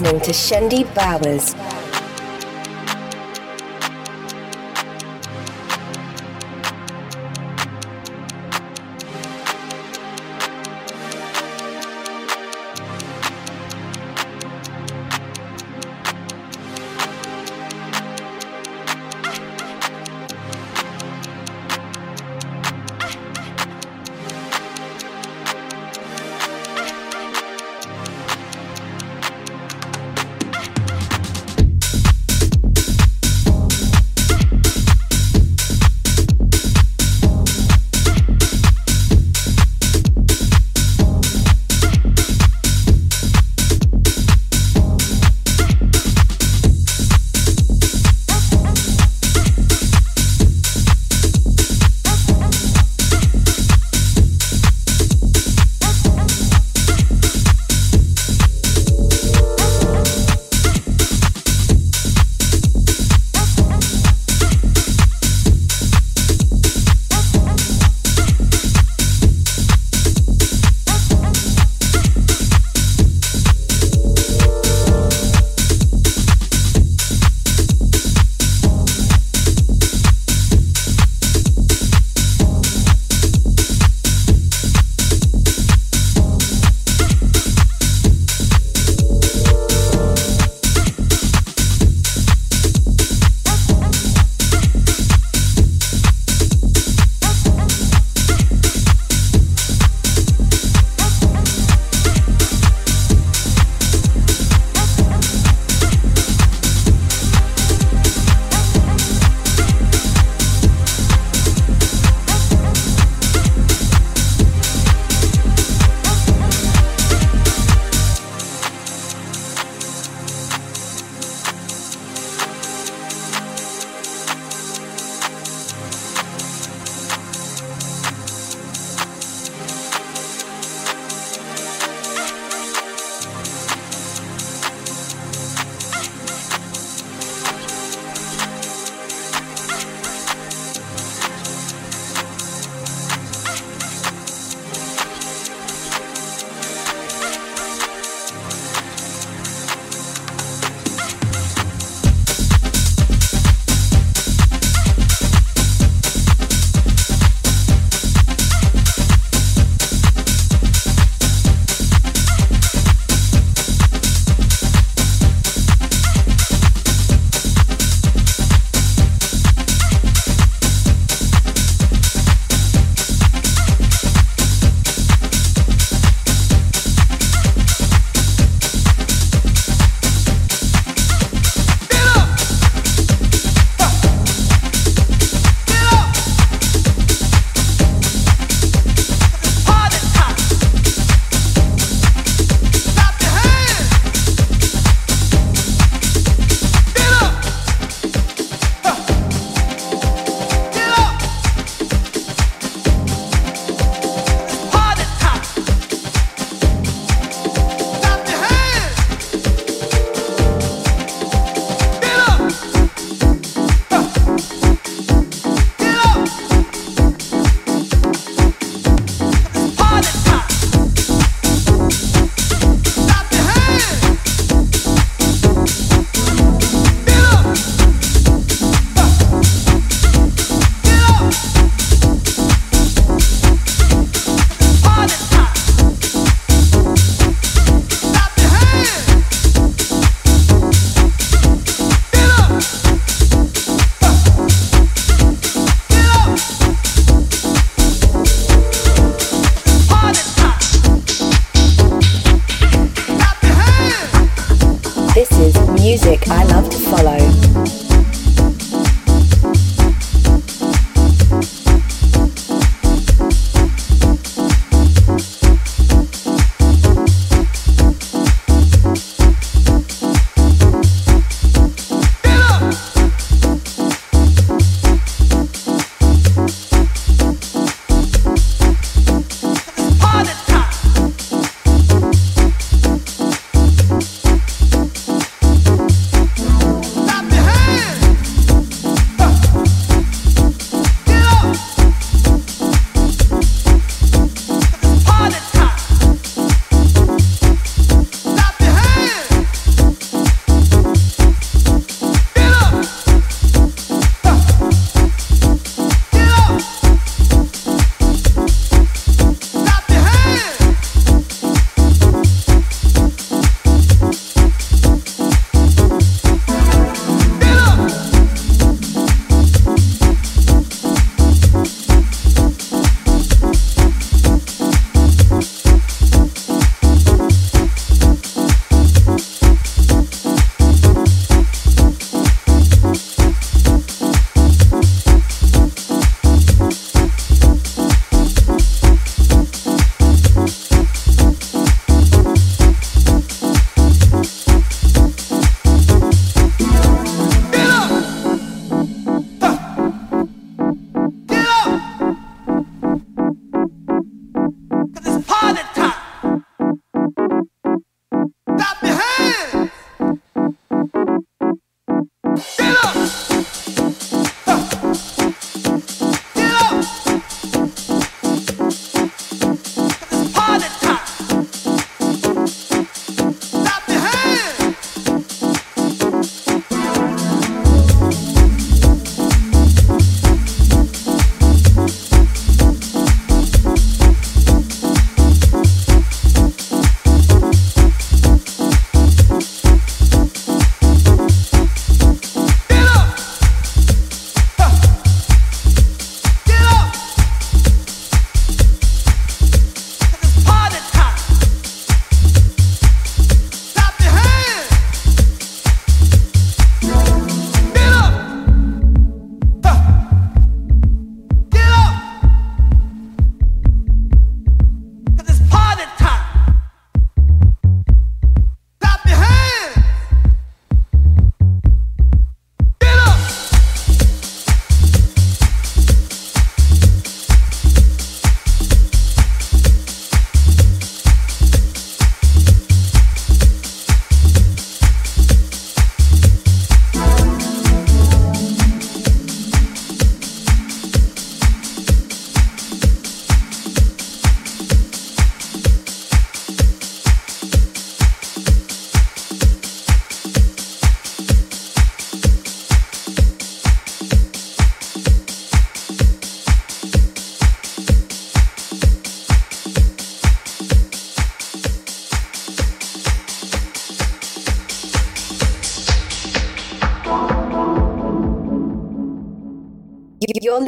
Listening to Shendi Bowers.